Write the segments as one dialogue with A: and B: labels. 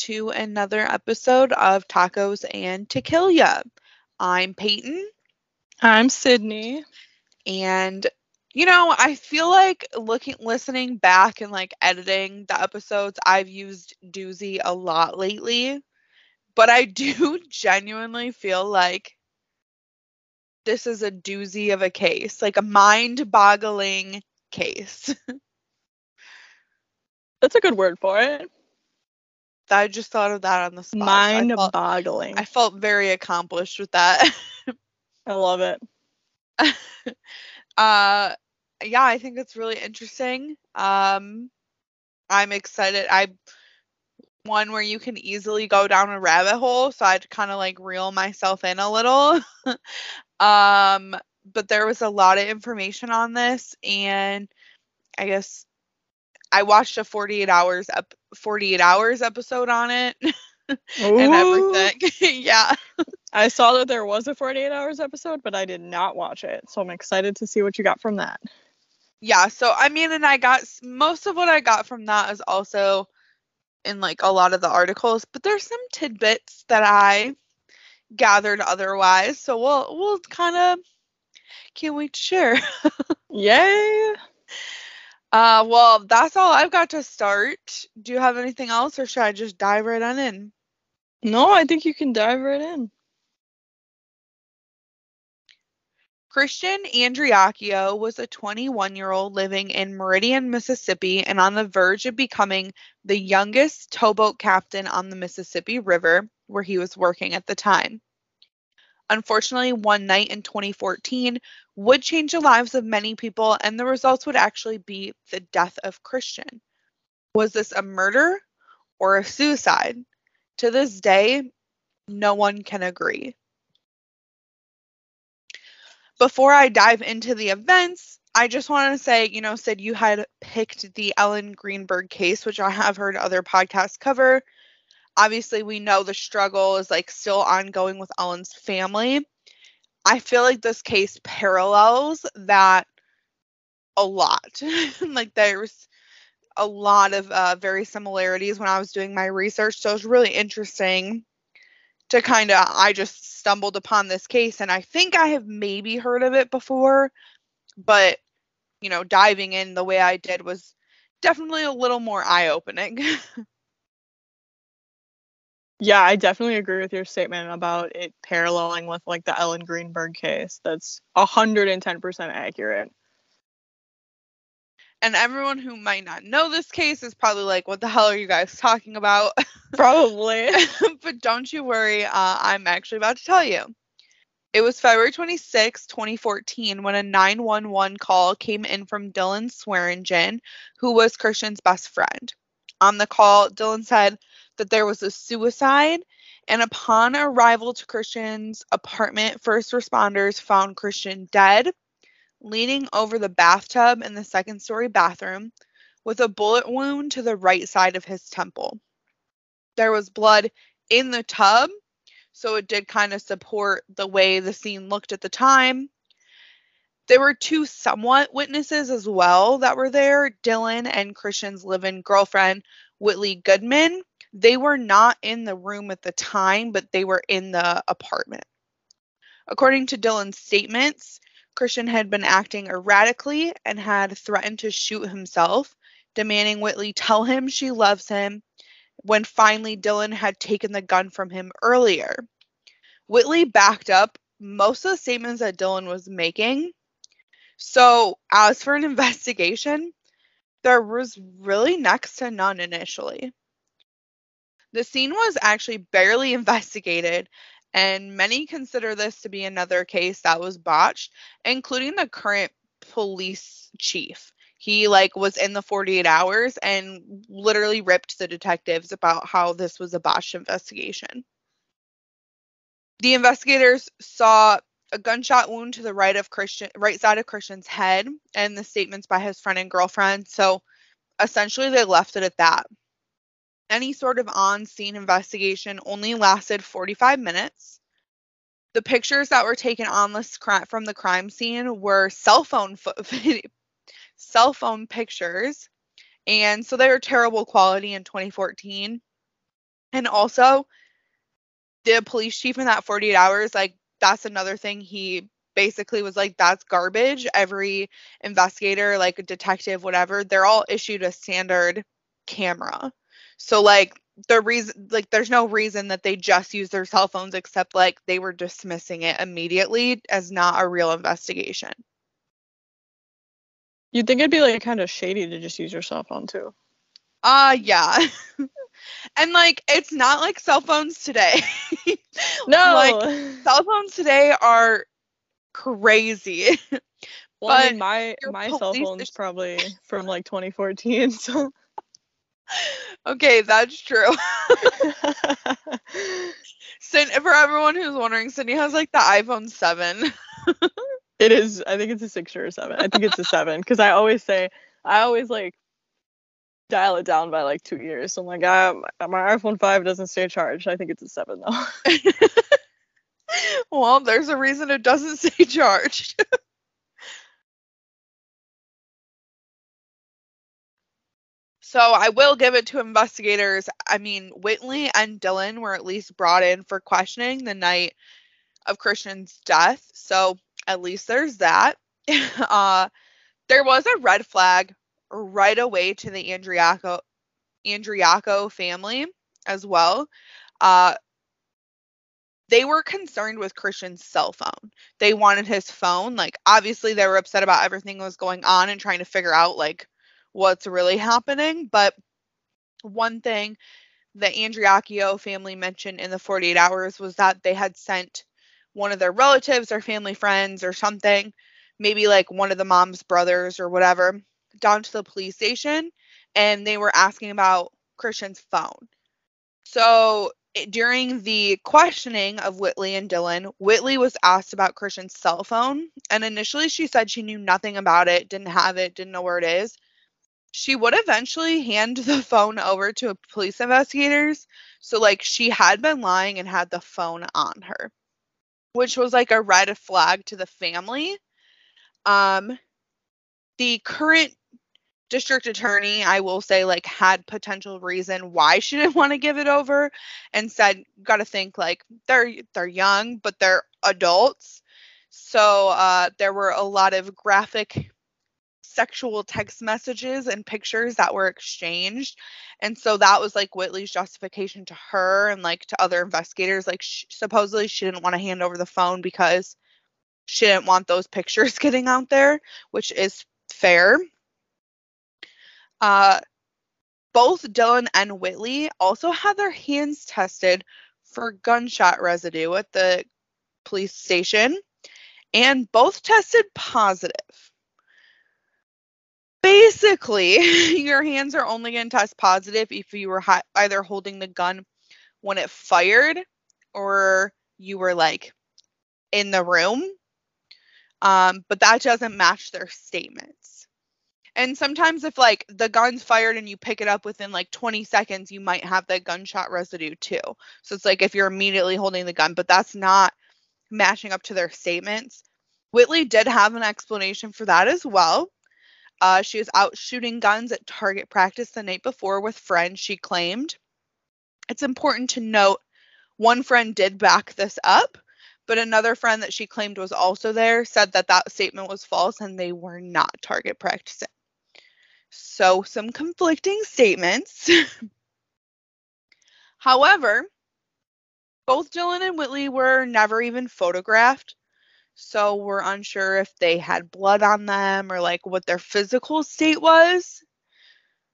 A: to another episode of Tacos and Tequila. I'm Peyton,
B: I'm Sydney.
A: and you know, I feel like looking, listening back and like editing the episodes, I've used doozy a lot lately, but I do genuinely feel like this is a doozy of a case, like a mind-boggling case.
B: That's a good word for it.
A: I just thought of that on the spot. so I
B: Mind
A: felt-
B: boggling.
A: I felt very accomplished with that.
B: I love it.
A: uh yeah, I think it's really interesting. Um I'm excited. I one where you can easily go down a rabbit hole, so I'd kind of like reel myself in a little. um but there was a lot of information on this and I guess I watched a 48 hours up 48 hours episode on it and everything. yeah.
B: I saw that there was a 48 hours episode, but I did not watch it. So I'm excited to see what you got from that.
A: yeah so i mean and i got most of what i got from that is also in like a lot of the articles but there's some tidbits that i gathered otherwise so we'll we'll kind of can't wait to share
B: Yay!
A: Uh well that's all i've got to start do you have anything else or should i just dive right on in
B: No, I think you can dive right in.
A: Christian Andriacchio was a 21 year old living in Meridian, Mississippi, and on the verge of becoming the youngest towboat captain on the Mississippi River, where he was working at the time. Unfortunately, one night in 2014 would change the lives of many people, and the results would actually be the death of Christian. Was this a murder or a suicide? To this day, no one can agree before I dive into the events, I just want to say, you know, Sid, you had picked the Ellen Greenberg case, which I have heard other podcasts cover. Obviously, we know the struggle is like still ongoing with Ellen's family. I feel like this case parallels that a lot. like there's a lot of uh, very similarities when I was doing my research. So it's really interesting to kind of I just stumbled upon this case and I think I have maybe heard of it before, but you know, diving in the way I did was definitely a little more eye-opening.
B: Yeah, I definitely agree with your statement about it paralleling with like the Ellen Greenberg case. That's 110% accurate.
A: and everyone who might not know this case is probably like, what the hell are you guys talking about?
B: Probably.
A: but don't you worry, uh, I'm actually about to tell you. It was February 26, 2014, when a 911 call came in from Dylan Swearingen, who was Christian's best friend. On the call, Dylan said that there was a suicide, and upon arrival to Christian's apartment, first responders found Christian dead, leaning over the bathtub in the second story bathroom, with a bullet wound to the right side of his temple there was blood in the tub, so it did kind of support the way the scene looked at the time. There were two somewhat witnesses as well that were there Dylan and Christian's live in girlfriend, Whitley Goodman. They were not in the room at the time, but they were in the apartment. According to Dylan's statements, Christian had been acting erratically and had threatened to shoot himself, demanding Whitley tell him she loves him when finally Dylan had taken the gun from him earlier. Whitley backed up most of the statements that Dylan was making. So, as for an investigation, there was really next to none initially. The scene was actually barely investigated, and many consider this to be another case that was botched, including the current police chief he like was in the 48 hours and literally ripped the detectives about how this was a botched investigation. The investigators saw a gunshot wound to the right of Christian right side of Christian's head and the statements by his friend and girlfriend. So essentially they left it at that. Any sort of on-scene investigation only lasted 45 minutes. the pictures that were taken on this crime from the crime scene were cell phone fo- cell phone pictures. And so they were terrible quality in 2014 and also the police chief in that 48 hours like that's another thing he basically was like that's garbage. Every investigator like a detective whatever they're all issued a standard camera so like the reason like there's no reason that they just use their cell phones except like they were dismissing it immediately as not a real investigation
B: You'd think it'd be like kind of shady to just use your cell phone too.
A: uh yeah and like it's not like cell phones today
B: No.
A: like cell phones today are crazy
B: well, I mean, my my cell phone's
A: is-
B: probably from like 2014. So.
A: Okay that's true Sin- for everyone who's wondering sydney has like the iphone 7
B: It is. I think it's a six or a seven. I think it's a seven because I always say I always like dial it down by like two years. So I'm like, ah, my iPhone five doesn't stay charged. I think it's a seven though.
A: well there's a reason it doesn't say charged So I will give it to investigators. I mean, Whitley and Dylan were at least brought in for questioning the night of Christian's death. So at least there's that. uh, there was a red flag right away to the Andriacchio Andriacchio family as well. Uh, they were concerned with Christian's cell phone. They wanted his phone. Like obviously they were upset about everything that was going on and trying to figure out like what's really happening. But one thing the Andriacchio family mentioned in the 48 hours was that they had sent one of their relatives or family friends or something, maybe like one of the mom's brothers or whatever, down to the police station and they were asking about Christian's phone. So during the questioning of Whitley and Dylan, Whitley was asked about Christian's cell phone, and initially she said she knew nothing about it, didn't have it, didn't know where it is. She would eventually hand the phone over to police investigators. So, like, she had been lying and had the phone on her, which was like a red flag to the family. Um, the current district attorney, I will say, like, had potential reason why she didn't want to give it over and said, gotta think like they're they're young, but they're adults. So uh, there were a lot of graphic sexual text messages and pictures that were exchanged. And so that was like Whitley's justification to her and like to other investigators. Like, supposedly she didn't want to hand over the phone because she didn't want those pictures getting out there, which is fair. Uh, both Dylan and Whitley also had their hands tested for gunshot residue at the police station, and both tested positive. Basically, your hands are only going to test positive if you were hi- either holding the gun when it fired or you were like in the room. Um, but that doesn't match their statements. And sometimes if like the gun's fired and you pick it up within like 20 seconds, you might have that gunshot residue too. So it's like if you're immediately holding the gun, but that's not matching up to their statements. Whitley did have an explanation for that as well. Uh, she was out shooting guns at target practice the night before with friends, she claimed. It's important to note one friend did back this up, but another friend that she claimed was also there said that that statement was false and they were not target practicing. So, some conflicting statements. However, both Dylan and Whitley were never even photographed. So, we're unsure if they had blood on them or like what their physical state was.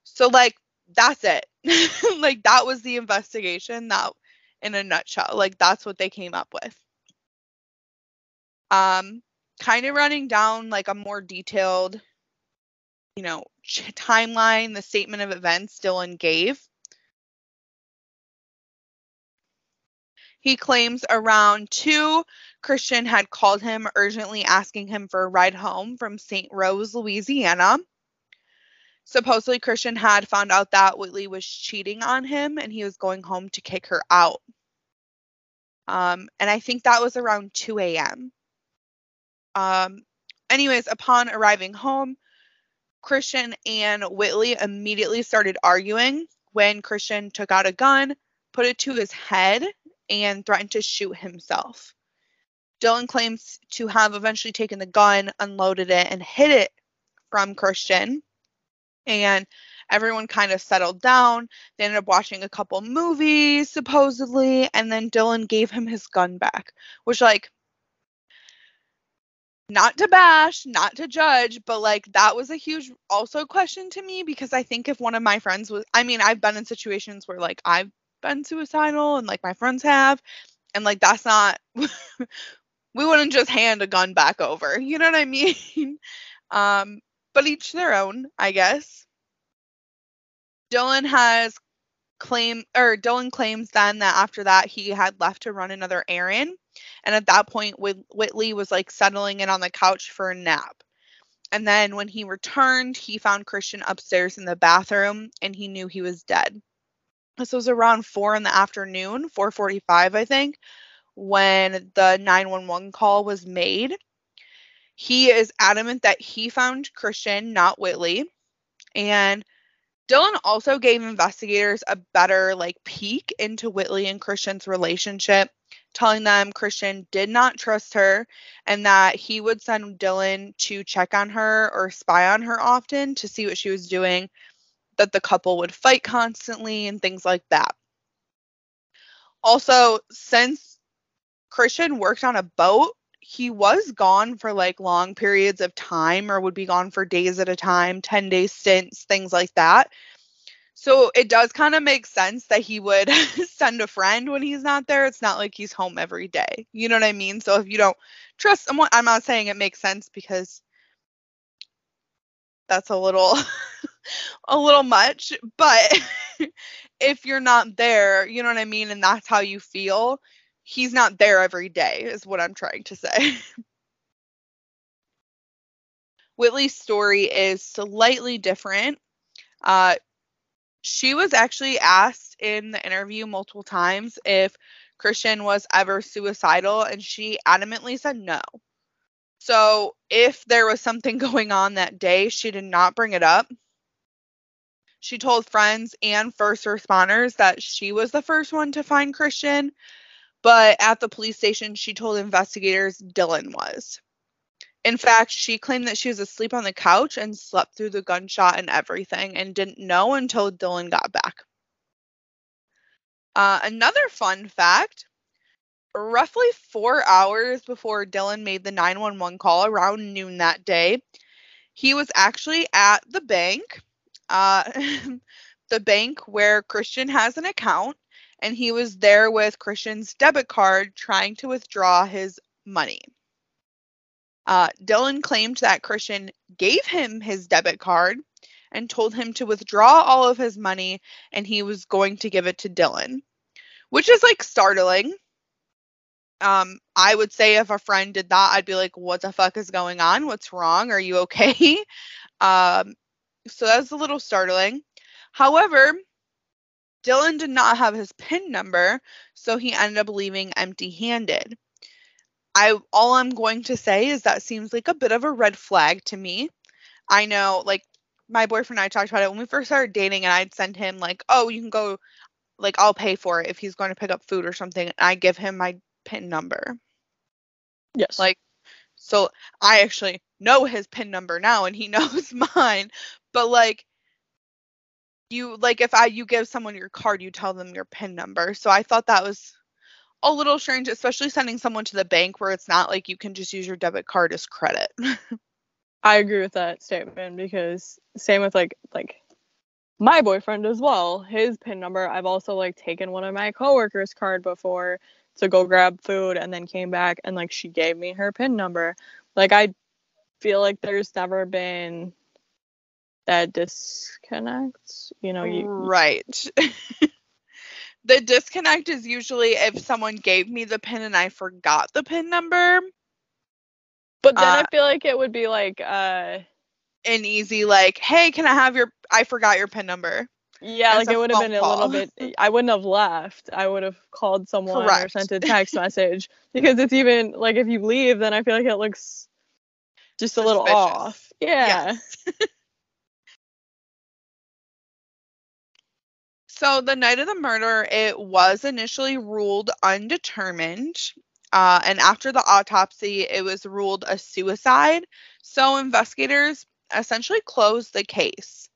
A: So, like, that's it. like, that was the investigation. That, in a nutshell, like, that's what they came up with. Um, kind of running down like a more detailed you know, ch- timeline, the statement of events Dylan gave. He claims around 2, Christian had called him urgently asking him for a ride home from St. Rose, Louisiana. Supposedly, Christian had found out that Whitley was cheating on him and he was going home to kick her out. Um, and I think that was around 2 a.m. Um, anyways, upon arriving home, Christian and Whitley immediately started arguing when Christian took out a gun, put it to his head, and threatened to shoot himself. Dylan claims to have eventually taken the gun, unloaded it, and hid it from Christian. And everyone kind of settled down. They ended up watching a couple movies, supposedly, and then Dylan gave him his gun back, which, like, not to bash, not to judge, but like that was a huge also question to me because I think if one of my friends was I mean, I've been in situations where like I've been suicidal and like my friends have and like that's not we wouldn't just hand a gun back over. You know what I mean? um but each their own, I guess. Dylan has claim or Dylan claims then that after that he had left to run another errand and at that point Whit- Whitley was like settling in on the couch for a nap. And then when he returned, he found Christian upstairs in the bathroom and he knew he was dead. This was around 4 in the afternoon, 4:45 I think, when the 911 call was made. He is adamant that he found Christian, not Whitley. And Dylan also gave investigators a better like peek into Whitley and Christian's relationship, telling them Christian did not trust her and that he would send Dylan to check on her or spy on her often to see what she was doing, that the couple would fight constantly and things like that. Also, since Christian worked on a boat, he was gone for like long periods of time or would be gone for days at a time, 10 day stints, things like that. So it does kind of make sense that he would send a friend when he's not there. It's not like he's home every day. You know what I mean? So if you don't trust someone, I'm not saying it makes sense because that's a little a little much, but if you're not there, you know what I mean, and that's how you feel, he's not there every day is what I'm trying to say. Whitley's story is slightly different. Uh, she was actually asked in the interview multiple times if Christian was ever suicidal, and she adamantly said no. So, if there was something going on that day, she did not bring it up. She told friends and first responders that she was the first one to find Christian, but at the police station, she told investigators Dylan was. In fact, she claimed that she was asleep on the couch and slept through the gunshot and everything and didn't know until Dylan got back. Uh, another fun fact roughly four hours before Dylan made the 911 call around noon that day, he was actually at the bank, uh, the bank where Christian has an account, and he was there with Christian's debit card trying to withdraw his money. Uh, Dylan claimed that Christian gave him his debit card and told him to withdraw all of his money and he was going to give it to Dylan, which is like startling. Um, I would say if a friend did that, I'd be like, what the fuck is going on? What's wrong? Are you okay? um, so that's a little startling. However, Dylan did not have his PIN number, so he ended up leaving empty handed. I all I'm going to say is that seems like a bit of a red flag to me. I know like my boyfriend and I talked about it when we first started dating and I'd send him like, "Oh, you can go like I'll pay for it if he's going to pick up food or something." And I give him my PIN number.
B: Yes.
A: Like so I actually know his PIN number now and he knows mine. But like you like if I you give someone your card, you tell them your PIN number. So I thought that was a little strange, especially sending someone to the bank where it's not like you can just use your debit card as credit.
B: I agree with that statement because same with like like my boyfriend as well. His PIN number. I've also like taken one of my coworkers' card before to go grab food and then came back and like she gave me her PIN number. Like I feel like there's never been that disconnect. You know, you
A: right. the disconnect is usually if someone gave me the pin and I forgot the pin number.
B: But then
A: Uh,
B: I feel like it would be like uh
A: An easy like, hey, can I have your I forgot your pin number.
B: Yeah, like it would have been a little bit. I wouldn't have left. I would have called someone or sent a text message because it's even like if you leave, then I feel like it looks just a little off. Yeah.
A: So the night of the murder, it was initially ruled undetermined. Uh, and after the autopsy, it was ruled a suicide. So investigators essentially closed the case.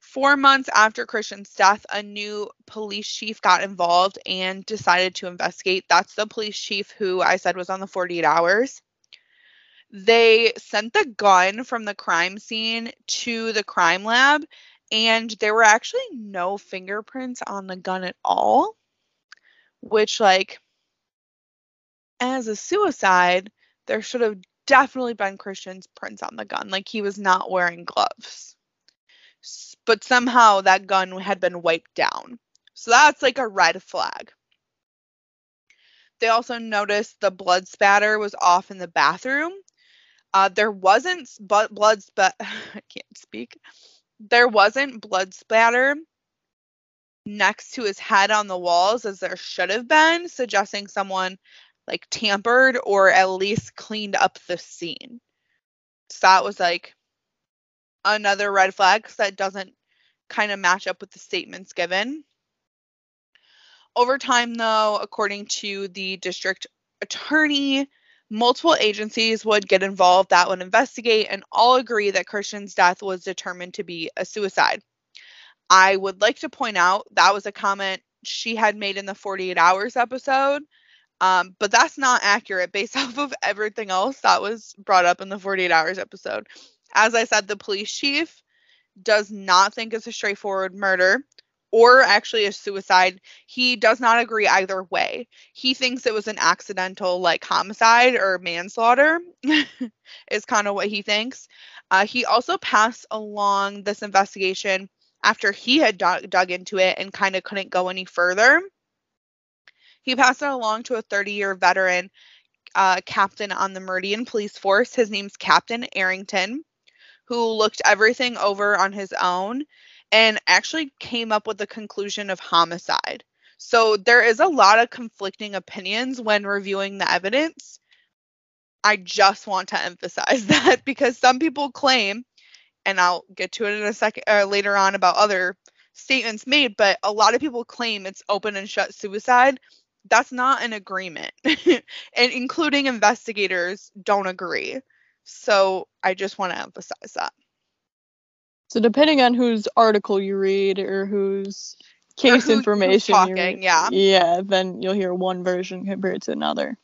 A: Four months after Christian's death, a new police chief got involved and decided to investigate. That's the police chief who I said was on the 48 hours. They sent the gun from the crime scene to the crime lab and there were actually no fingerprints on the gun at all which like as a suicide there should have definitely been christian's prints on the gun. Like he was not wearing gloves. But somehow that gun had been wiped down. So that's like a red flag. They also noticed the blood spatter was off in the bathroom uh, there wasn't but blood spat i can't speak there wasn't blood splatter next to his head on the walls as there should have been, suggesting someone like tampered or at least cleaned up the scene. So that was like another red flag that doesn't kind of match up with the statements given. Over time, though, according to the district attorney, multiple agencies would get involved that would investigate and all agree that Christian's death was determined to be a suicide. I would like to point out that was a comment she had made in the 48 hours episode. Um, but that's not accurate based off of everything else that was brought up in the 48 hours episode. As I said, the police chief does not think it's a straightforward murder or actually a suicide. He does not agree either way. He thinks it was an accidental, like homicide or manslaughter, is kind of what he thinks. Uh, he also passed along this investigation after he had dug, dug into it and kind of couldn't go any further. He passed it along to a 30 year veteran uh, captain on the Meridian Police Force. His name's Captain Arrington, who looked everything over on his own and actually came up with the conclusion of homicide. So there is a lot of conflicting opinions when reviewing the evidence. I just want to emphasize that because some people claim, and I'll get to it in a second uh, later on about other statements made, but a lot of people claim it's open and shut suicide. That's not an agreement, and including investigators don't agree. So I just want to emphasize that.
B: So depending on whose article you read or whose case
A: who- who's
B: information
A: talking,
B: you read,
A: yeah.
B: yeah, then you'll hear one version compared to another.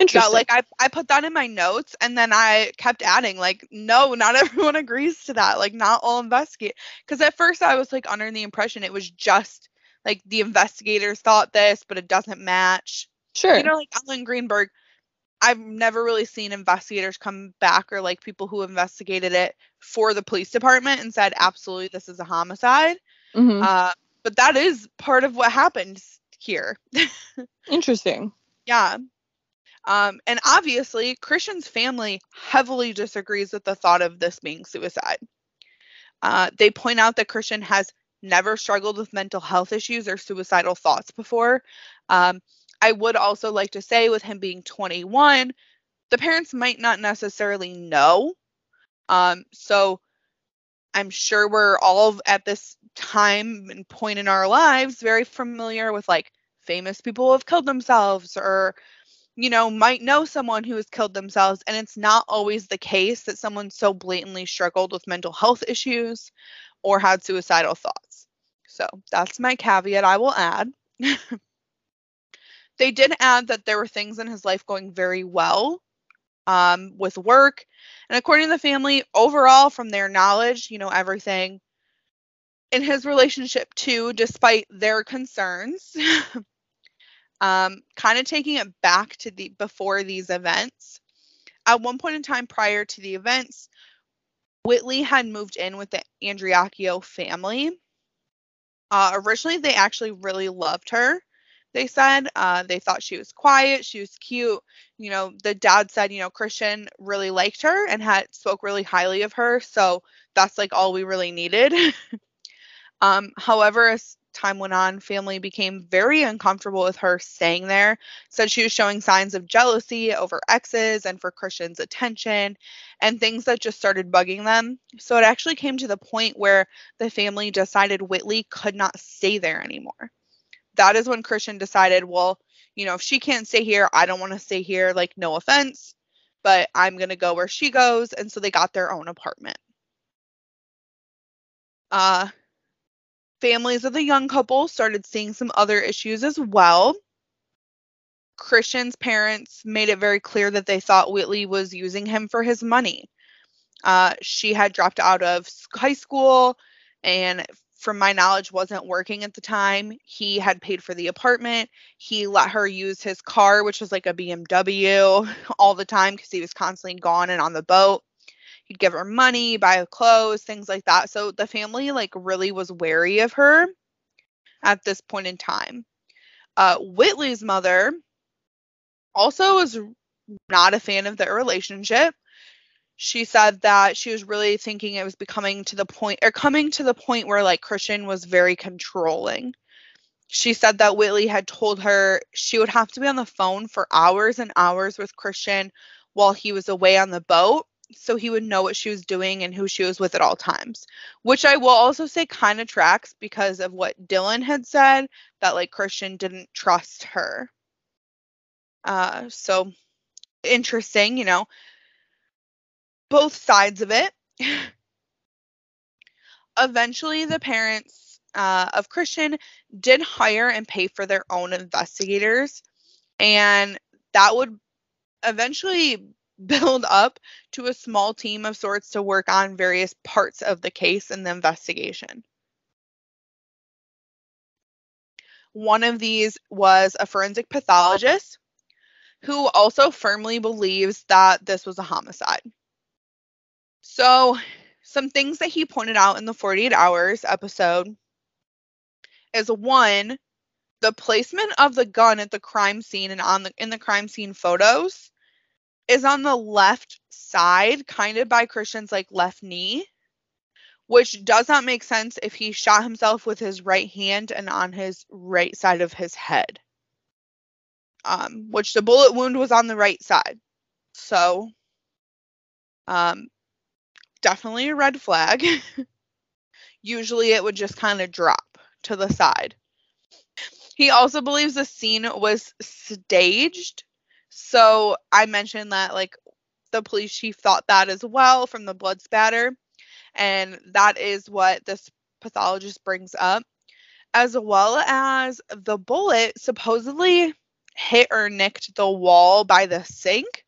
B: Interesting.
A: Yeah, like I, I put that in my notes and then I kept adding, like, no, not everyone agrees to that. Like, not all investigate. Because at first I was like under the impression it was just like the investigators thought this, but it doesn't match.
B: sure.
A: You know, like Ellen Greenberg, I've never really seen investigators come back or like people who investigated it for the police department and said, absolutely, this is a homicide.
B: Mhm.
A: Uh, but that is part of what happened here.
B: Interesting.
A: Yeah. Um, and obviously, Christian's family heavily disagrees with the thought of this being suicide. Uh, they point out that Christian has never struggled with mental health issues or suicidal thoughts before. Um, I would also like to say, with him being 21, the parents might not necessarily know. Um, so I'm sure we're all at this time and point in our lives very familiar with like famous people who have killed themselves or you know might know someone who has killed themselves. And it's not always the case that someone so blatantly struggled with mental health issues or had suicidal thoughts. So that's my caveat i will add they did add that there were things in his life going very well um, with work and according to the family overall from their knowledge you know everything in his relationship too despite their concerns um, kind of taking it back to the before these events. At one point in time prior to the events, Whitley had moved in with the Andriacchio family. Uh, originally, they actually really loved her. They said uh, they thought she was quiet, she was cute. You know, the dad said, you know, Christian really liked her and had spoke really highly of her. So that's like all we really needed. Um, however, as time went on, family became very uncomfortable with her staying there. Said she was showing signs of jealousy over exes and for Christian's attention and things that just started bugging them. So it actually came to the point where the family decided Whitley could not stay there anymore. That is when Christian decided, well, you know, if she can't stay here, I don't want to stay here. Like, no offense, but I'm going to go where she goes. And so they got their own apartment. Uh, families of the young couple started seeing some other issues as well. Christian's parents made it very clear that they thought Whitley was using him for his money. Uh, she had dropped out of high school and from my knowledge wasn't working at the time. He had paid for the apartment. He let her use his car which was like a bmw all the time because he was constantly gone and on the boat. He'd give her money buy her clothes things like that. So the family like really was wary of her at this point in time. Uh, whitley's mother also was not a fan of their relationship she said that she was really thinking it was becoming to the point or coming to the point where like Christian was very controlling. She said that Whitley had told her she would have to be on the phone for hours and hours with Christian while he was away on the boat so he would know what she was doing and who she was with at all times. Which I will also say kind of tracks because of what Dylan had said that like Christian didn't trust her. Uh so interesting, you know both sides of it. Eventually, the parents uh, of Christian did hire and pay for their own investigators, and that would eventually build up to a small team of sorts to work on various parts of the case and the investigation. One of these was a forensic pathologist who also firmly believes that this was a homicide. So, some things that he pointed out in the 48 hours episode is one, the placement of the gun at the crime scene and on the in the crime scene photos is on the left side, kind of by Christian's like left knee, which does not make sense if he shot himself with his right hand and on his right side of his head. Um, which the bullet wound was on the right side. So, um, definitely a red flag. Usually it would just kind of drop to the side. He also believes the scene was staged. So I mentioned that like the police chief thought that as well from the blood spatter. And that is what this pathologist brings up. As well as the bullet supposedly hit or nicked the wall by the sink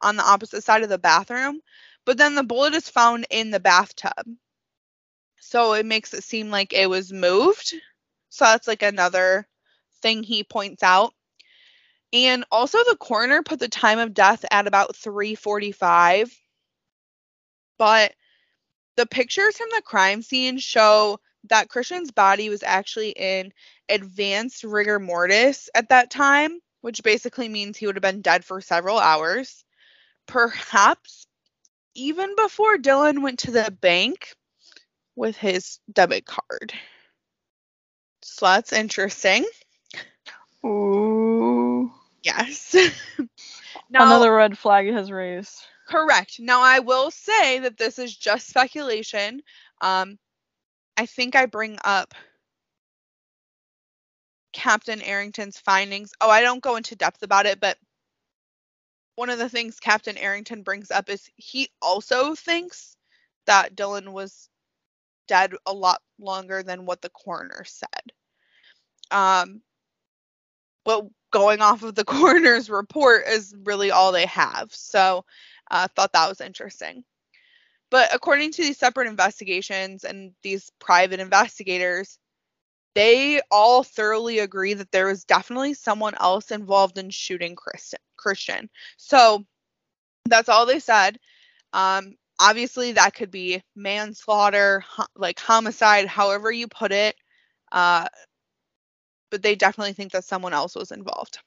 A: on the opposite side of the bathroom, but then the bullet is found in the bathtub. So it makes it seem like it was moved. So that's like another thing he points out. And also the coroner put the time of death at about 3:45. But the pictures from the crime scene show that Christian's body was actually in advanced rigor mortis at that time, which basically means he would have been dead for several hours. Perhaps even before Dylan went to the bank with his debit card. So that's interesting.
B: Ooh.
A: Yes.
B: now, Another red flag has raised.
A: Correct. Now I will say that this is just speculation. Um, I think I bring up Captain Arrington's findings. Oh, I don't go into depth about it, but one of the things Captain Arrington brings up is he also thinks that Dylan was dead a lot longer than what the coroner said. Um, but going off of the coroner's report is really all they have. So I uh, thought that was interesting. But according to these separate investigations and these private investigators, they all thoroughly agree that there was definitely someone else involved in shooting Christian. So that's all they said. Um, obviously, that could be manslaughter, like homicide, however you put it. Uh, but they definitely think that someone else was involved.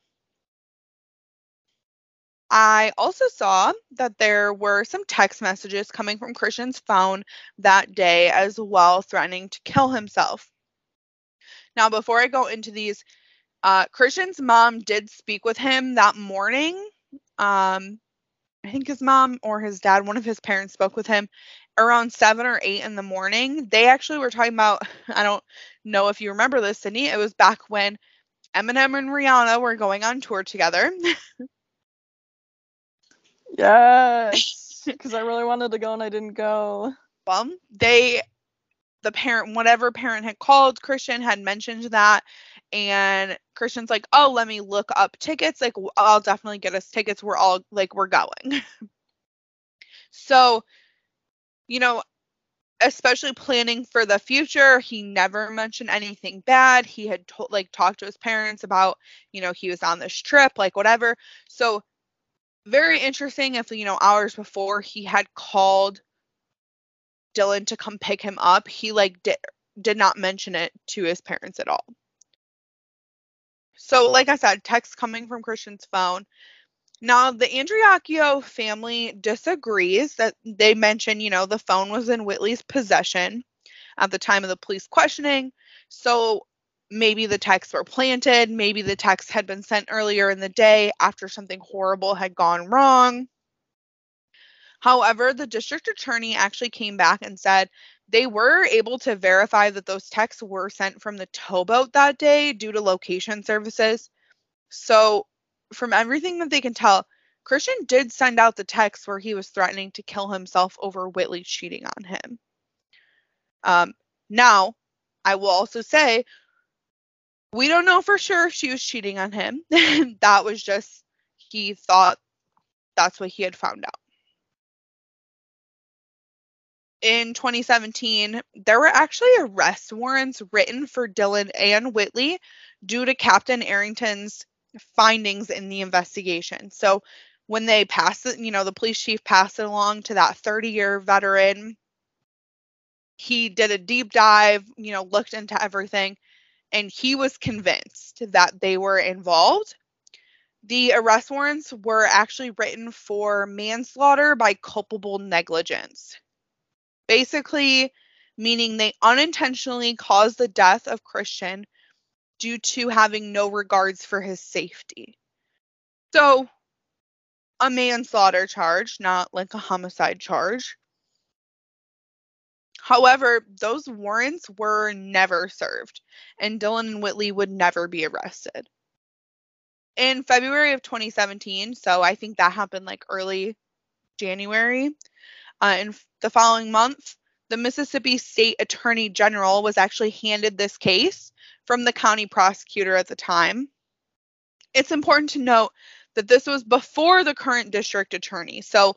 A: I also saw that there were some text messages coming from Christian's phone that day as well, threatening to kill himself. Now, before I go into these, uh, Christian's mom did speak with him that morning. Um, I think his mom or his dad, one of his parents, spoke with him around seven or eight in the morning. They actually were talking about, I don't know if you remember this, Sydney. It was back when Eminem and Rihanna were going on tour together.
B: Yes, because I really wanted to go and I didn't go.
A: well, they, the parent, whatever parent had called, Christian had mentioned that. And Christian's like, oh, let me look up tickets. Like, I'll definitely get us tickets. We're all like, we're going. so, you know, especially planning for the future, he never mentioned anything bad. He had to- like talked to his parents about, you know, he was on this trip, like whatever. So, very interesting if you know hours before he had called Dylan to come pick him up, he like did did not mention it to his parents at all. So, like I said, text coming from Christian's phone. Now, the Andriacchio family disagrees that they mention, you know, the phone was in Whitley's possession at the time of the police questioning. So maybe the texts were planted, maybe the texts had been sent earlier in the day after something horrible had gone wrong. However, the district attorney actually came back and said they were able to verify that those texts were sent from the towboat that day due to location services. So, from everything that they can tell, Christian did send out the text where he was threatening to kill himself over Whitley cheating on him. Um, now, I will also say we don't know for sure if she was cheating on him. that was just, he thought that's what he had found out. In 2017, there were actually arrest warrants written for Dylan and Whitley due to Captain Arrington's findings in the investigation. So when they passed it, you know, the police chief passed it along to that 30 year veteran. He did a deep dive, you know, looked into everything, and he was convinced that they were involved. The arrest warrants were actually written for manslaughter by culpable negligence. Basically, meaning they unintentionally caused the death of Christian due to having no regards for his safety. So, a manslaughter charge, not like a homicide charge. However, those warrants were never served, and Dylan and Whitley would never be arrested. In February of 2017, so I think that happened like early January, uh, in the following month, the Mississippi State Attorney General was actually handed this case from the county prosecutor at the time. It's important to note that this was before the current district attorney. So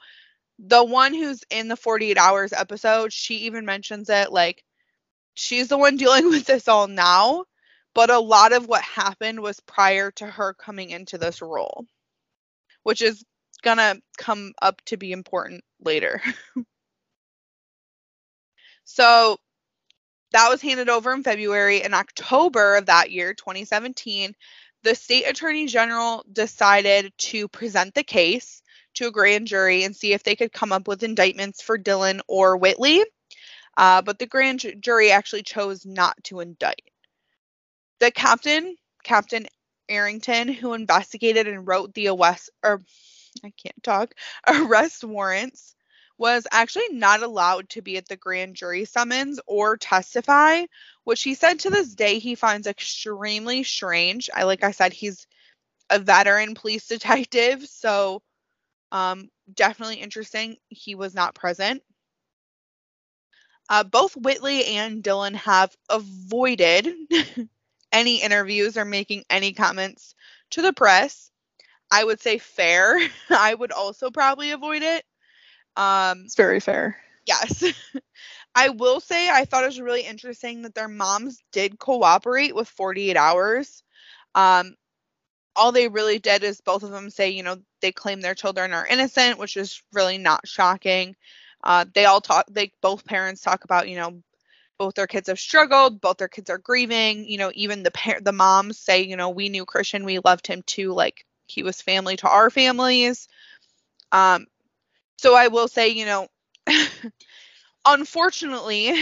A: the one who's in the 48 hours episode, she even mentions it like she's the one dealing with this all now, but a lot of what happened was prior to her coming into this role, which is gonna come up to be important later. so that was handed over in February. In October of that year, 2017, the state attorney general decided to present the case to a grand jury and see if they could come up with indictments for Dylan or Whitley. Uh, but the grand jury actually chose not to indict. The captain, Captain Arrington, who investigated and wrote the arrest, or I can't talk, arrest warrants, was actually not allowed to be at the grand jury summons or testify, which he said to this day he finds extremely strange. I like I said, he's a veteran police detective, so um, definitely interesting. He was not present. Uh, both Whitley and Dylan have avoided any interviews or making any comments to the press. I would say fair. I would also probably avoid it. Um,
B: It's very fair.
A: yes. I will say I thought it was really interesting that their moms did cooperate with 48 hours. Um, all they really did is both of them say, you know, they claim their children are innocent, which is really not shocking. Uh, they all talk, they both parents talk about, you know, both their kids have struggled, both their kids are grieving. You know, even the par- the moms say, you know, we knew Christian, we loved him too. Like he was family to our families. Um, so I will say, you know, unfortunately,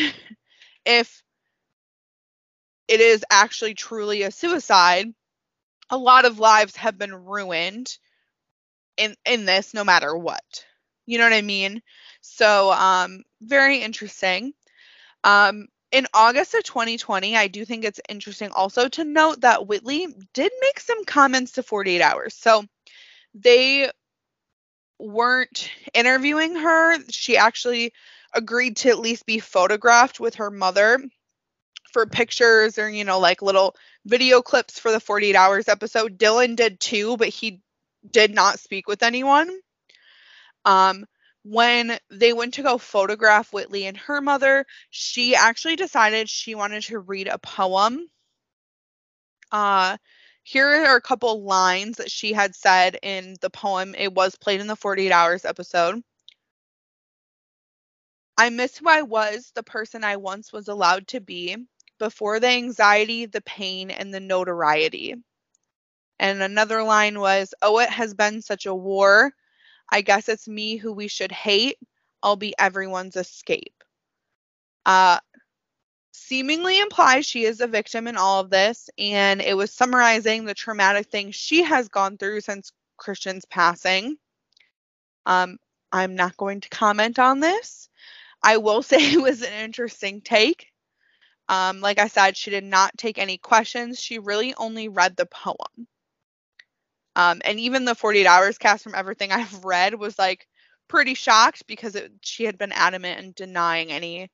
A: if it is actually truly a suicide, a lot of lives have been ruined in in this no matter what. You know what I mean? So um very interesting. Um in August of 2020, I do think it's interesting also to note that Whitley did make some comments to 48 hours. So they weren't interviewing her. She actually agreed to at least be photographed with her mother for pictures or, you know, like little video clips for the 48 hours episode. Dylan did too, but he did not speak with anyone. Um, when they went to go photograph Whitley and her mother, she actually decided she wanted to read a poem. Uh, here are a couple lines that she had said in the poem. It was played in the 48 Hours episode. I miss who I was, the person I once was allowed to be, before the anxiety, the pain, and the notoriety. And another line was, Oh, it has been such a war. I guess it's me who we should hate. I'll be everyone's escape. Uh, seemingly implies she is a victim in all of this, and it was summarizing the traumatic things she has gone through since Christian's passing. Um, I'm not going to comment on this. I will say it was an interesting take. Um, like I said, she did not take any questions. She really only read the poem. Um, and even the 48 hours cast from everything I've read was like pretty shocked because it, she had been adamant in denying any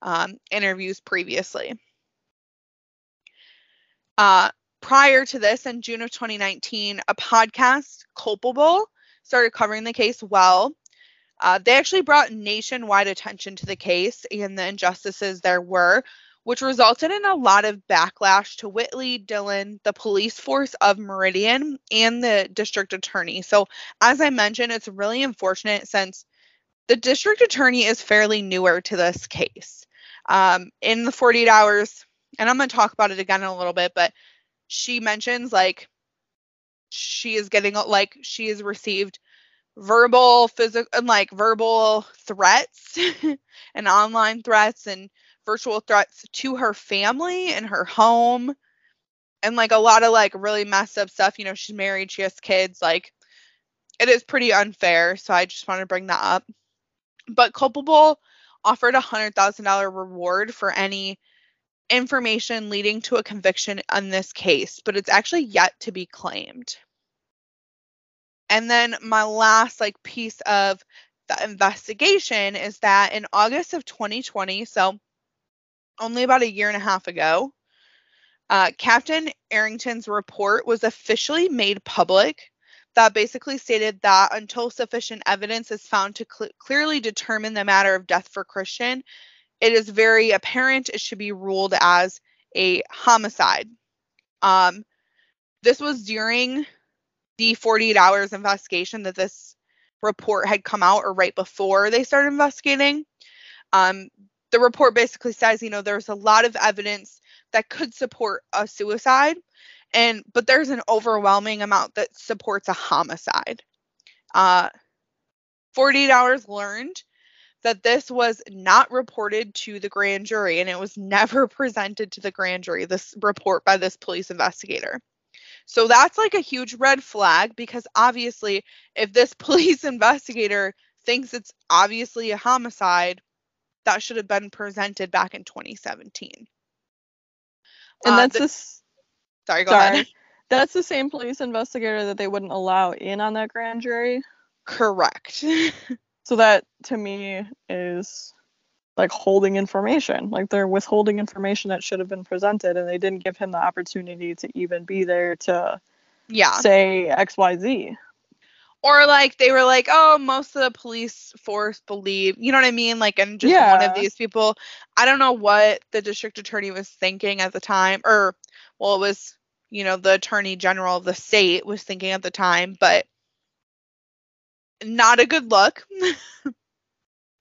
A: um, interviews previously. Uh, prior to this, in June of 2019, a podcast, Culpable, started covering the case well. Uh, they actually brought nationwide attention to the case and the injustices there were, which resulted in a lot of backlash to Whitley, Dylan, the police force of Meridian, and the district attorney. So, as I mentioned, it's really unfortunate since the district attorney is fairly newer to this case. Um, in the 48 hours, and I'm going to talk about it again in a little bit, but she mentions like she is getting like she has received verbal physical and like verbal threats and online threats and virtual threats to her family and her home. And like a lot of like really messed up stuff you know she's married she has kids like it is pretty unfair so i just want to bring that up. But culpable offered a hundred thousand dollar reward for any information leading to a conviction on this case but it's actually yet to be claimed. And then my last like piece of the investigation is that in august of 2020 so only about a year and a half ago. Uh, Captain Arrington's report was officially made public that basically stated that until sufficient evidence is found to cl- clearly determine the matter of death for Christian, it is very apparent it should be ruled as a homicide. Um, this was during the 48 hours investigation that this report had come out, or right before they started investigating. Um, the report basically says, you know, there's a lot of evidence that could support a suicide, and but there's an overwhelming amount that supports a homicide. Uh, 48 hours learned that this was not reported to the grand jury and it was never presented to the grand jury, this report by this police investigator. So that's like a huge red flag because obviously, if this police investigator thinks it's obviously a homicide, that should have been presented back in 2017.
B: And uh, that's the, this.
A: Sorry, go sorry. ahead.
B: That's the same police investigator that they wouldn't allow in on that grand jury.
A: Correct.
B: so that to me is like holding information. Like they're withholding information that should have been presented and they didn't give him the opportunity to even be there to
A: yeah
B: say XYZ
A: or like they were like oh most of the police force believe you know what i mean? Like and just yeah. one of these people. I don't know what the district attorney was thinking at the time or well it was you know the attorney general of the state was thinking at the time but not a good look.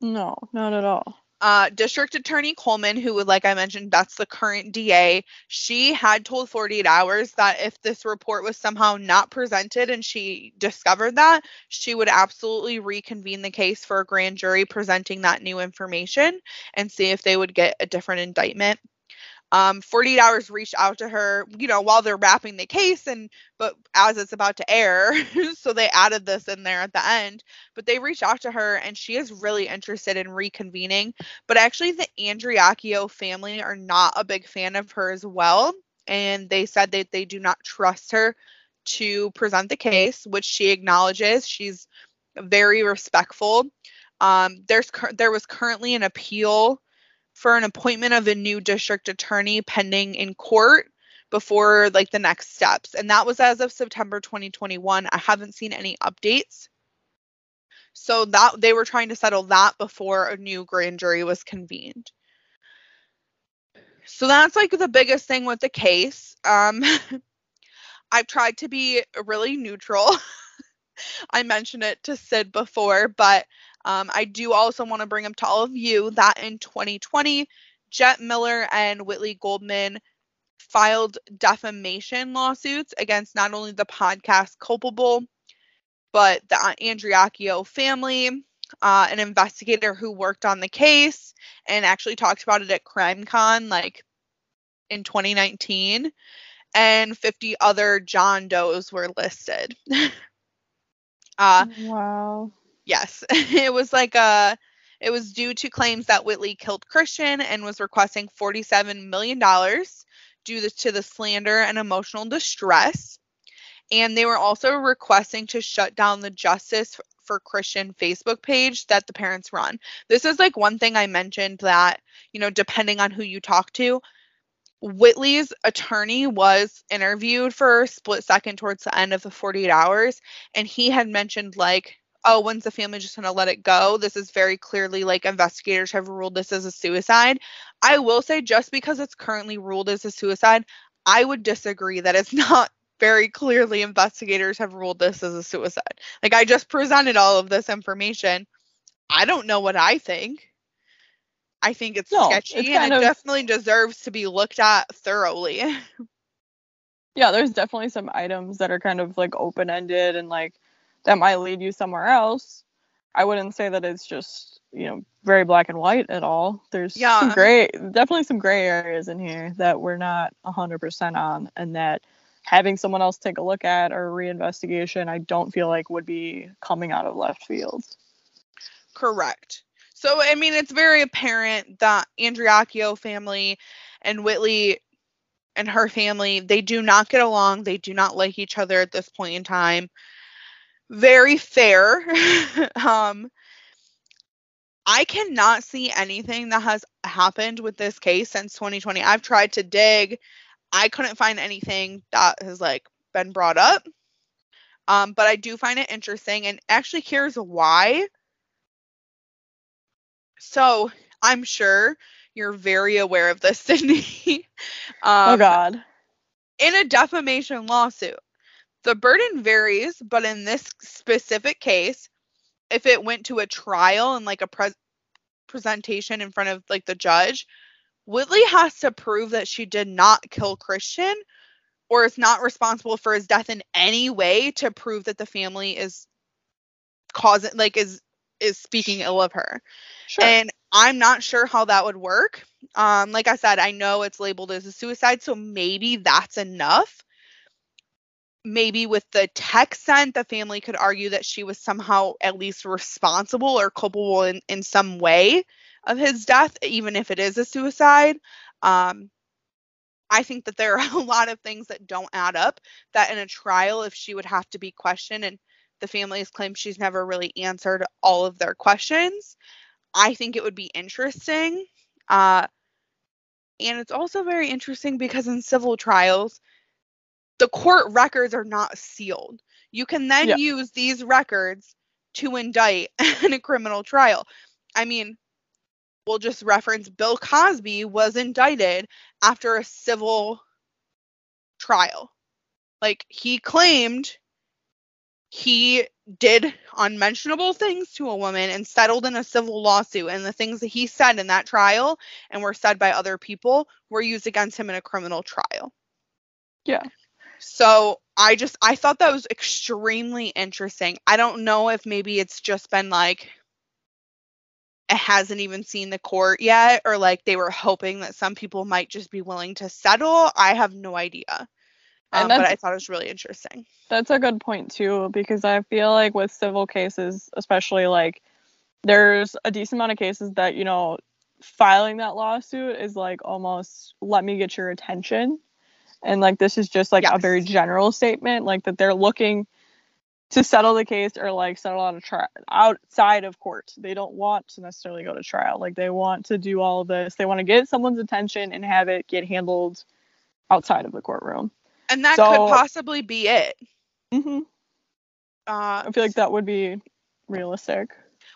B: No not at all
A: Uh, District Attorney Coleman, who, would like I mentioned, that's the current DA, she had told 48 Hours that if this report was somehow not presented and she discovered that, she would absolutely reconvene the case for a grand jury presenting that new information and see if they would get a different indictment um, 48 hours reached out to her you know while they're wrapping the case and but as it's about to air so they added this in there at the end but they reached out to her and she is really interested in reconvening but actually the andriacchio family are not a big fan of her as well and they said that they do not trust her to present the case which she acknowledges she's very respectful. Um, there's there was currently an appeal for an appointment of a new district attorney pending in court before like the next steps. And that was as of September 2021. I haven't seen any updates. So that they were trying to settle that before a new grand jury was convened. So that's like the biggest thing with the case. Um I've tried to be really neutral. I mentioned it to Sid before, but um, I do also want to bring up to all of you that in 2020, Jet Miller and Whitley Goldman filed defamation lawsuits against not only the podcast Culpable, but the Andriacchio family, uh, an investigator who worked on the case and actually talked about it at CrimeCon like in 2019, and 50 other John Does were listed.
B: uh, wow.
A: Yes, it was like a. Uh, it was due to claims that Whitley killed Christian and was requesting $47 million due to the slander and emotional distress. And they were also requesting to shut down the Justice for Christian Facebook page that the parents run. This is like one thing I mentioned that, you know, depending on who you talk to, Whitley's attorney was interviewed for a split second towards the end of the 48 hours, and he had mentioned, like, oh, when's the family just going to let it go? This is very clearly like investigators have ruled this as a suicide. I will say, just because it's currently ruled as a suicide, I would disagree that it's not very clearly investigators have ruled this as a suicide. Like, I just presented all of this information. I don't know what I think. I think it's no, sketchy it's and it of, definitely deserves to be looked at thoroughly.
B: yeah, there's definitely some items that are kind of like open ended and like that might lead you somewhere else. I wouldn't say that it's just, you know, very black and white at all. There's yeah. some gray, definitely some gray areas in here that we're not 100% on, and that having someone else take a look at or a reinvestigation, I don't feel like would be coming out of left field.
A: Correct. So, I mean, it's very apparent that Andriacchio family and Whitley and her family, they do not get along. They do not like each other at this point in time very fair. um, I cannot see anything that has happened with this case since 2020. I've tried to dig. I couldn't find anything that has like been brought up. Um, but I do find it interesting and actually here's why. So I'm sure you're very aware of this, Sydney.
B: um, oh God.
A: In a defamation lawsuit, the burden varies, but in this specific case, if it went to a trial and like a pre- presentation in front of like the judge, Whitley has to prove that she did not kill Christian or is not responsible for his death in any way to prove that the family is causing like is is speaking ill of her. Sure. And I'm not sure how that would work. Um like I said, I know it's labeled as a suicide, so maybe that's enough maybe with the text sent, the family could argue that she was somehow at least responsible or culpable in, in some way of his death, even if it is a suicide. Um, I think that there are a lot of things that don't add up. That in a trial, if she would have to be questioned, and the family has claimed she's never really answered all of their questions, I think it would be interesting. Uh, and it's also very interesting because in civil trials, the court records are not sealed. You can then yeah. use these records to indict in a criminal trial. I mean, we'll just reference Bill Cosby was indicted after a civil trial. Like he claimed he did unmentionable things to a woman and settled in a civil lawsuit and the things that he said in that trial and were said by other people were used against him in a criminal trial.
B: Yeah.
A: So I just I thought that was extremely interesting. I don't know if maybe it's just been like it hasn't even seen the court yet or like they were hoping that some people might just be willing to settle. I have no idea.
B: And
A: Um, but I thought it was really interesting.
B: That's a good point too, because I feel like with civil cases, especially like there's a decent amount of cases that, you know, filing that lawsuit is like almost let me get your attention. And like this is just like a very general statement, like that they're looking to settle the case or like settle on a trial outside of court. They don't want to necessarily go to trial. Like they want to do all of this. They want to get someone's attention and have it get handled outside of the courtroom.
A: And that
B: So-
A: could possibly be it.
B: hmm
A: Uh,
B: I feel like that would be realistic.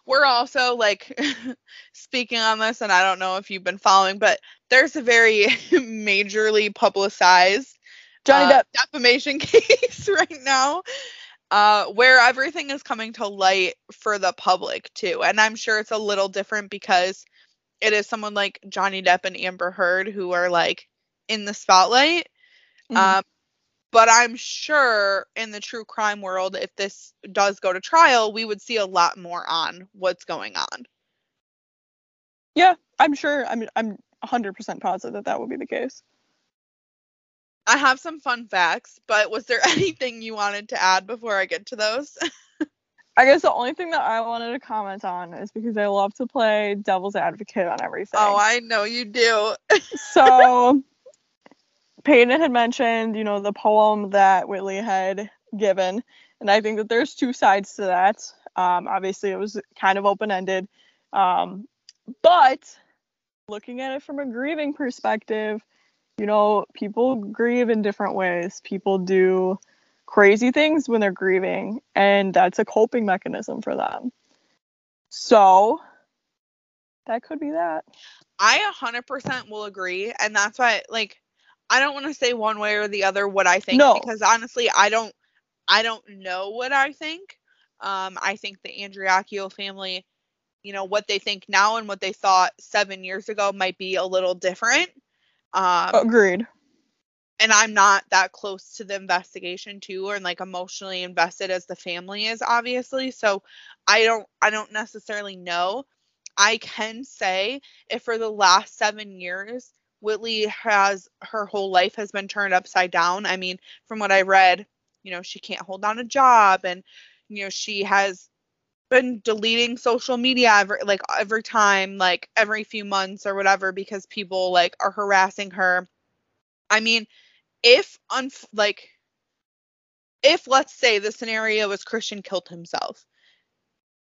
A: we're also like speaking on this and i don't know if you've been following but there's a very majorly publicized
B: Johnny
A: uh,
B: Depp.
A: defamation case right now uh, where everything is coming to light for the public too and i'm sure it's a little different because it is someone like johnny depp and amber heard who are like in the spotlight
B: Mhm.
A: um, but I'm sure in the true crime world, if this does go to trial, we would see a lot more on what's going on.
B: yeah, I'm sure. I'm I'm 100% positive that that would be the case.
A: I have some fun facts, but was there anything you wanted to add before I get to those?
B: I guess the only thing that I wanted to comment on is because I love to play devil's advocate on everything.
A: oh, I know you do.
B: so Peyton had mentioned, you know, the poem that Whitley had given, and I think that there's two sides to that. Um, obviously, it was kind of open ended, um, but looking at it from a grieving perspective, you know, people grieve in different ways. People do crazy things when they're grieving, and that's a coping mechanism for them. So that could be that.
A: I 100% will agree. And that's why, like, I don't want to say one way or the other what I think
B: No.
A: because honestly, I don't, I don't know what I think. Um, I think the Andriacchio family, you know, what they think now and what they thought seven years ago might be a little different. Um,
B: Agreed.
A: and I'm not that close to the investigation too, or like emotionally invested as the family is, obviously. So I don't, I don't necessarily know. I can say if for the last seven years, Whitley has her whole life has been turned upside down. I mean, from what I read, you know, she can't hold down a job, and you know, she has been deleting social media every like every time, like every few months or whatever, because people like are harassing her. I mean, if unf- like if let's say the scenario is Christian killed himself,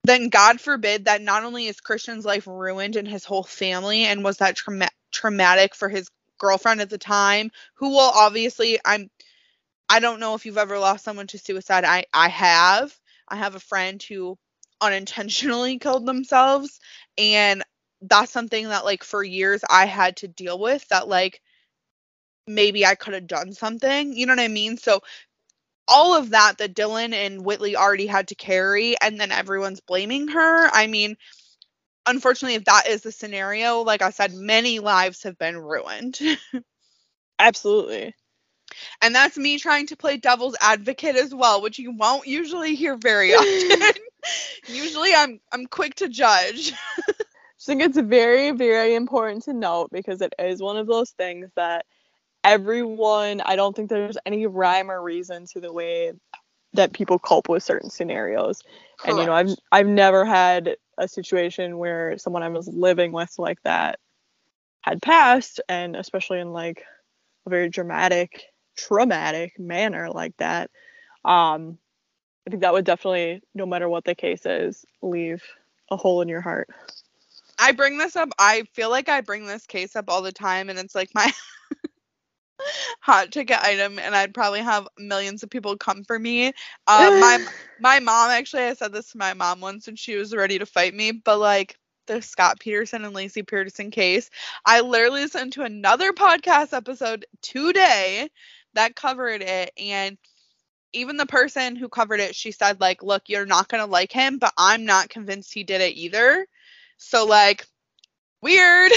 A: then God forbid that not only is Christian's life ruined and his whole family, and was that trauma- traumatic for his girlfriend at the time, who will obviously I'm I don't know if you've ever lost someone to suicide. I I have. I have a friend who unintentionally killed themselves and that's something that like for years I had to deal with that like maybe I could have done something. You know what I mean? So all of that that Dylan and Whitley already had to carry and then everyone's blaming her. I mean, unfortunately if that is the scenario, like I said, many lives have been ruined.
B: Absolutely.
A: and that's me trying to play devil's advocate as well, which you won't usually hear very often. Usually I'm I'm quick to judge.
B: I think it's very, very important to note because it is one of those things that everyone, I don't think there's any rhyme or reason to the way that people cope with certain scenarios. And you know, I've I've never had a situation where someone I was living with like that had passed, and especially in like a very dramatic, traumatic manner like that. Um, I think that would definitely, no matter what the case is, leave a hole in your heart.
A: I bring this up. I feel like I bring this case up all the time, and it's like my hot ticket item, and I'd probably have millions of people come for me. Uh, my my mom actually, I said this to my mom once, and she was ready to fight me. But like the Scott Peterson and Laci Peterson case, I literally listened to another podcast episode today that covered it, and even the person who covered it, she said like, "Look, you're not gonna like him, but I'm not convinced he did it either." So like, weird.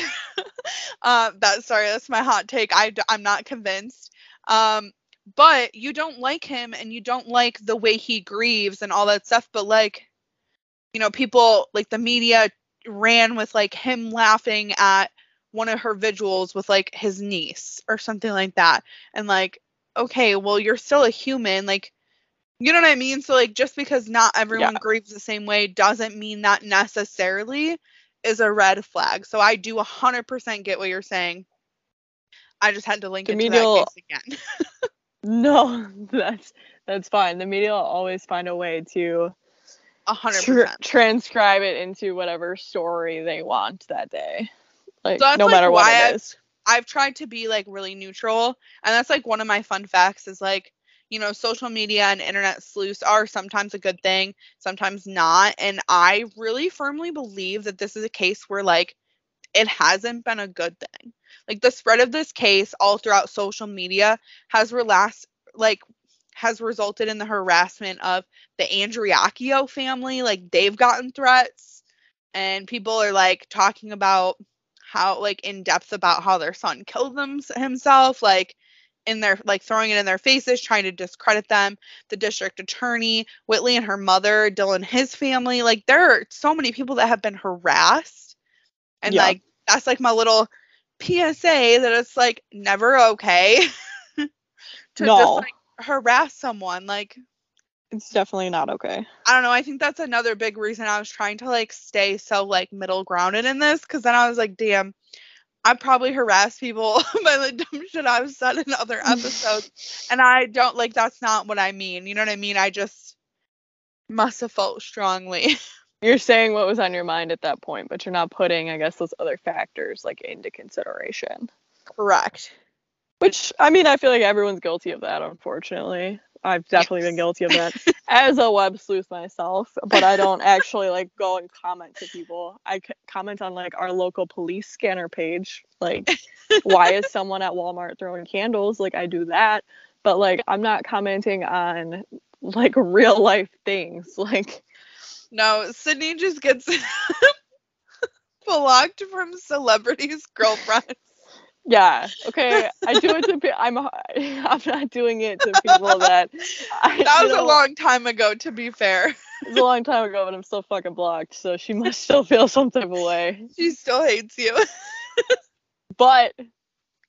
A: uh, that sorry, that's my hot take. I I'm not convinced. Um, but you don't like him and you don't like the way he grieves and all that stuff. But like, you know, people like the media ran with like him laughing at one of her vigils with like his niece or something like that, and like okay, well, you're still a human. Like, you know what I mean? So, like, just because not everyone
B: Yeah.
A: grieves the same way doesn't mean that necessarily is a red flag. So, I do 100% get what you're saying. I just had to link
B: The
A: it to that case again.
B: No, that's that's fine. The media will always find a way to
A: 100%.
B: tr- transcribe it into whatever story they want that day. Like
A: So
B: no
A: like,
B: matter what it is.
A: I've tried to be like really neutral, and that's like one of my fun facts is like, you know, social media and internet sleuths are sometimes a good thing, sometimes not. And I really firmly believe that this is a case where like it hasn't been a good thing. Like the spread of this case all throughout social media has relaxed like has resulted in the harassment of the Andriacchio family. Like they've gotten threats and people are like talking about how like in depth about how their son killed them himself like in their like throwing it in their faces trying to discredit them. The district attorney whitley and her mother dylan his family like there are so many people that have been harassed. And
B: Yeah.
A: like that's like my little psa that it's like never okay to just like harass someone like
B: It's definitely not okay.
A: I don't know. I think that's another big reason I was trying to like stay so like middle grounded in this because then I was like, damn, I probably harass people by the dumb shit I've said in other episodes. and I don't like that's not what I mean. You know what I mean? I just must have felt strongly.
B: You're saying what was on your mind at that point, but you're not putting, I guess, those other factors like into consideration.
A: Correct.
B: Which I mean, I feel like everyone's guilty of that. Unfortunately, I've definitely been guilty of that as a web sleuth myself. But I don't actually like go and comment to people. I c- comment on like our local police scanner page. Like, why is someone at Walmart throwing candles? Like, I do that. But like, I'm not commenting on like real life things. Like,
A: No, Sydney just gets blocked from celebrities' girlfriends.
B: Yeah, okay, I do it to. Pe- I'm. I'm not doing it to people that. I,
A: That
B: you
A: was a long time ago, to be fair.
B: It was a long time ago, but I'm still fucking blocked, so she must still feel some type of way.
A: She still hates you.
B: But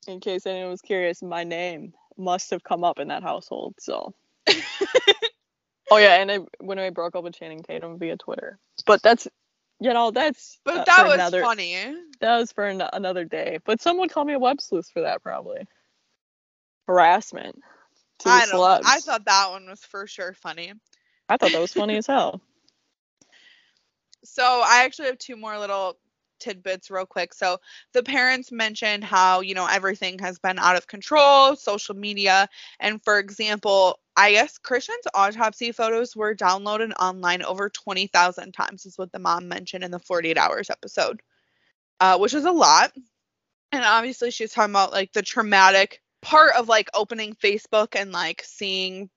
B: in case anyone was curious, my name must have come up in that household. So. oh yeah, and I, when I broke up with Channing Tatum via Twitter, but that's, you know, that's.
A: But
B: uh,
A: that was
B: another,
A: funny.
B: That was for an- another day. But someone called me a web sleuth for that probably. Harassment. To
A: I
B: the
A: don't know. I thought that one was for sure funny.
B: I thought that was funny as hell.
A: So I actually have two more little tidbits real quick. So the parents mentioned how, you know, everything has been out of control, social media, and for example, I guess Christian's autopsy photos were downloaded online over 20,000 times is what the mom mentioned in the 48 hours episode. Uh, which is a lot. And obviously she's talking about like the traumatic part of like opening Facebook and like seeing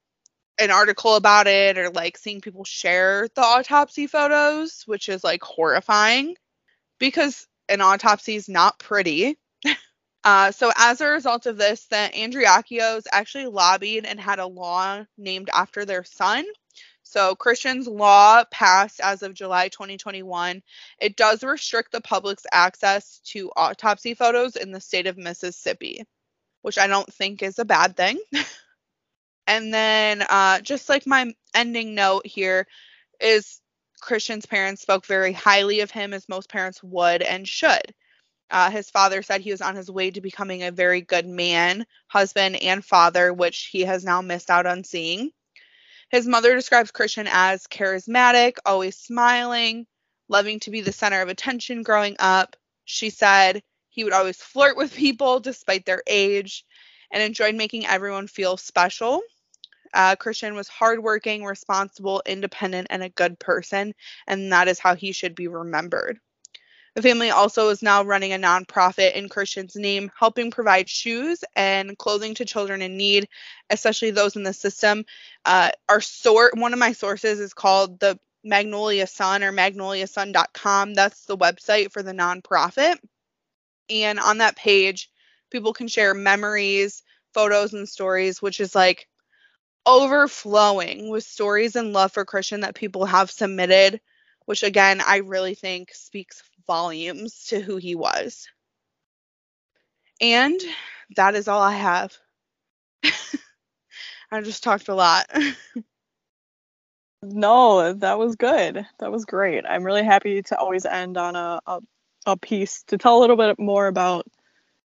A: an article about it or like seeing people share the autopsy photos, which is like horrifying because an autopsy is not pretty. Uh, so as a result of this, the Andriacchios actually lobbied and had a law named after their son. So Christian's law passed as of July 2021. It does restrict the public's access to autopsy photos in the state of Mississippi, which I don't think is a bad thing. And then, uh, just like my ending note here, is Christian's parents spoke very highly of him, as most parents would and should. Uh, his father said he was on his way to becoming a very good man, husband, and father, which he has now missed out on seeing. His mother describes Christian as charismatic, always smiling, loving to be the center of attention growing up. She said he would always flirt with people despite their age and enjoyed making everyone feel special. Uh, Christian was hardworking, responsible, independent, and a good person, and that is how he should be remembered. The family also is now running a nonprofit in Christian's name, helping provide shoes and clothing to children in need, especially those in the system. Uh, our sort, one of my sources is called the Magnolia Sun or magnoliasun.com. That's the website for the nonprofit. And on that page, people can share memories, photos, and stories, which is like overflowing with stories and love for Christian that people have submitted, which again, I really think speaks volumes to who he was. And that is all I have. I just talked a lot.
B: No, that was good. That was great. I'm really happy to always end on a, a, a piece to tell a little bit more about,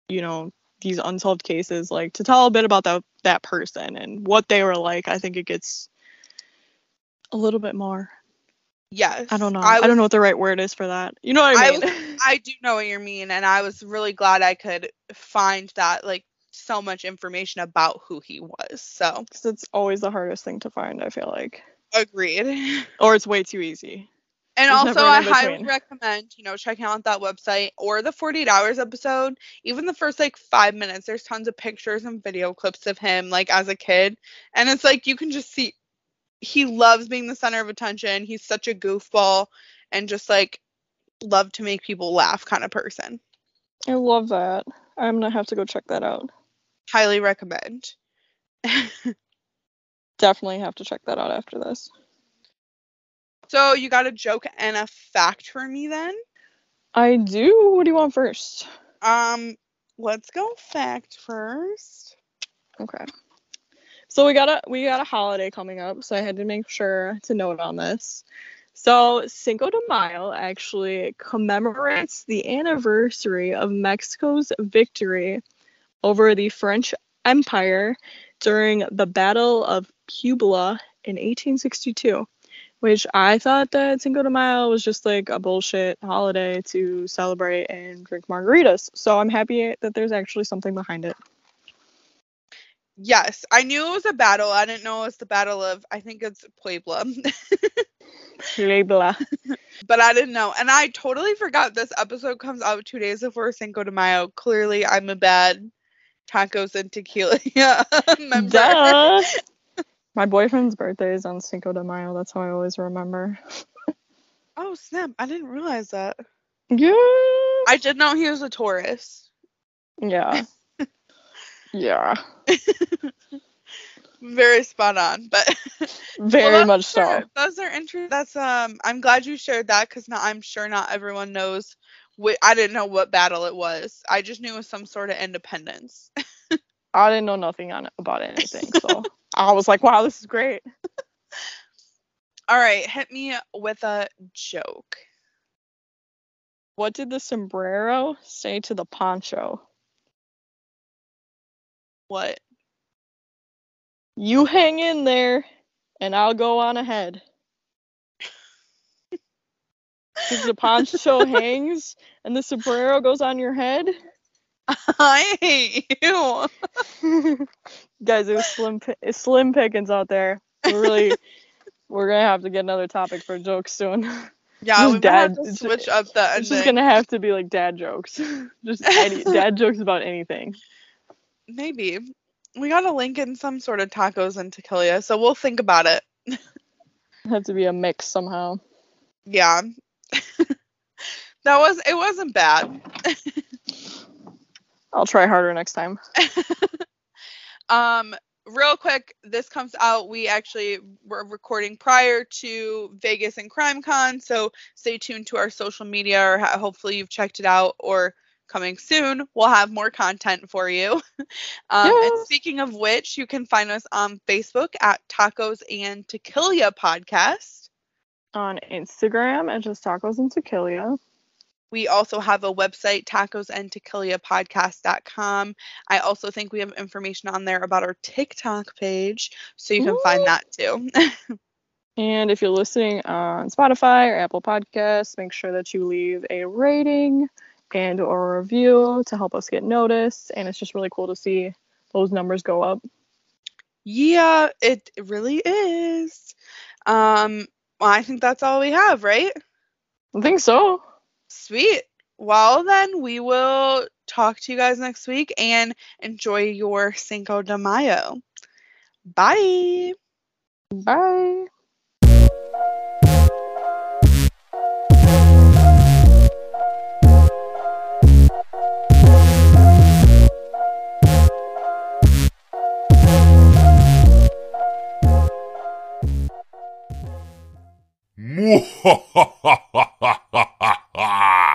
B: you know, these unsolved cases, like to tell a bit about that that person and what they were like. I think it gets a little bit more.
A: yes.
B: I don't know.
A: I,
B: I, don't know what the right word is for that. You know what I
A: I
B: mean?
A: was- I do know what you mean, and I was really glad I could find that like so much information about who he was. So
B: 'Cause it's always the hardest thing to find. I feel like,
A: agreed.
B: or it's way too easy.
A: And
B: There's
A: also, I highly
B: between.
A: recommend, you know, checking out that website or the 48 Hours episode. Even the first like five minutes, there's tons of pictures and video clips of him like as a kid. And it's like you can just see he loves being the center of attention. He's such a goofball and just like love to make people laugh kind of person.
B: I love that. I'm gonna have to go check that out.
A: Highly recommend.
B: Definitely have to check that out after this.
A: So you got a joke and a fact for me then?
B: I do. What do you want first?
A: Um, let's go fact first.
B: Okay. So we got a we got a holiday coming up, so I had to make sure to note on this. So Cinco de Mayo actually commemorates the anniversary of Mexico's victory over the French Empire during the Battle of Puebla in 1862, which I thought that Cinco de Mayo was just like a bullshit holiday to celebrate and drink margaritas. So I'm happy that there's actually something behind it.
A: Yes, I knew it was a battle. I didn't know it was the battle of I think it's Puebla.
B: Puebla.
A: but I didn't know. And I totally forgot this episode comes out two days before Cinco de Mayo. Clearly I'm a bad tacos and tequila member.
B: Duh. My boyfriend's birthday is on Cinco de Mayo. That's how I always remember.
A: Oh snap, I didn't realize that.
B: Yeah.
A: I did know he was a Taurus.
B: Yeah. yeah.
A: Very spot on. But
B: Very
A: Well,
B: much so.
A: Those are interesting. That's um. I'm glad you shared that because now I'm sure not everyone knows. What I didn't know what battle it was. I just knew it was some sort of independence.
B: I didn't know nothing on about anything, so I was like, "Wow, this is great."
A: All right, hit me with a joke.
B: What did the sombrero say to the poncho?
A: What?
B: You hang in there, and I'll go on ahead. Because the poncho hangs, and the sombrero goes on your head.
A: I hate you.
B: Guys, it was slim, it's slim pickings out there. We're really, we're gonna have to get another topic for jokes soon.
A: Yeah,
B: Just
A: we might have to switch up the
B: It's just gonna have to be like dad jokes, just any dad jokes about anything.
A: Maybe we gotta link in some sort of tacos and tequila, so we'll think about it.
B: Have to be a mix somehow.
A: Yeah. that was it. Wasn't bad.
B: I'll try harder next time.
A: Um, real quick, this comes out. We actually were recording prior to Vegas and CrimeCon, so stay tuned to our social media, or hopefully you've checked it out, or coming soon, we'll have more content for you. um,
B: Yeah.
A: And speaking of which, you can find us on Facebook at Tacos and Tequila Podcast.
B: On Instagram at just tacos and tequila.
A: We also have a website, tacosandtequilapodcast.com. I also think we have information on there about our TikTok page, so you can find that too.
B: And if you're listening on Spotify or Apple Podcasts, make sure that you leave a rating and or a review to help us get noticed. And it's just really cool to see those numbers go up.
A: yeah, it really is. Um, well, I think that's all we have, right?
B: I think so.
A: Sweet. Well, then we will talk to you guys next week and enjoy your Cinco de Mayo. Bye.
B: Bye.
C: Mwahaha! ha ha ha ha!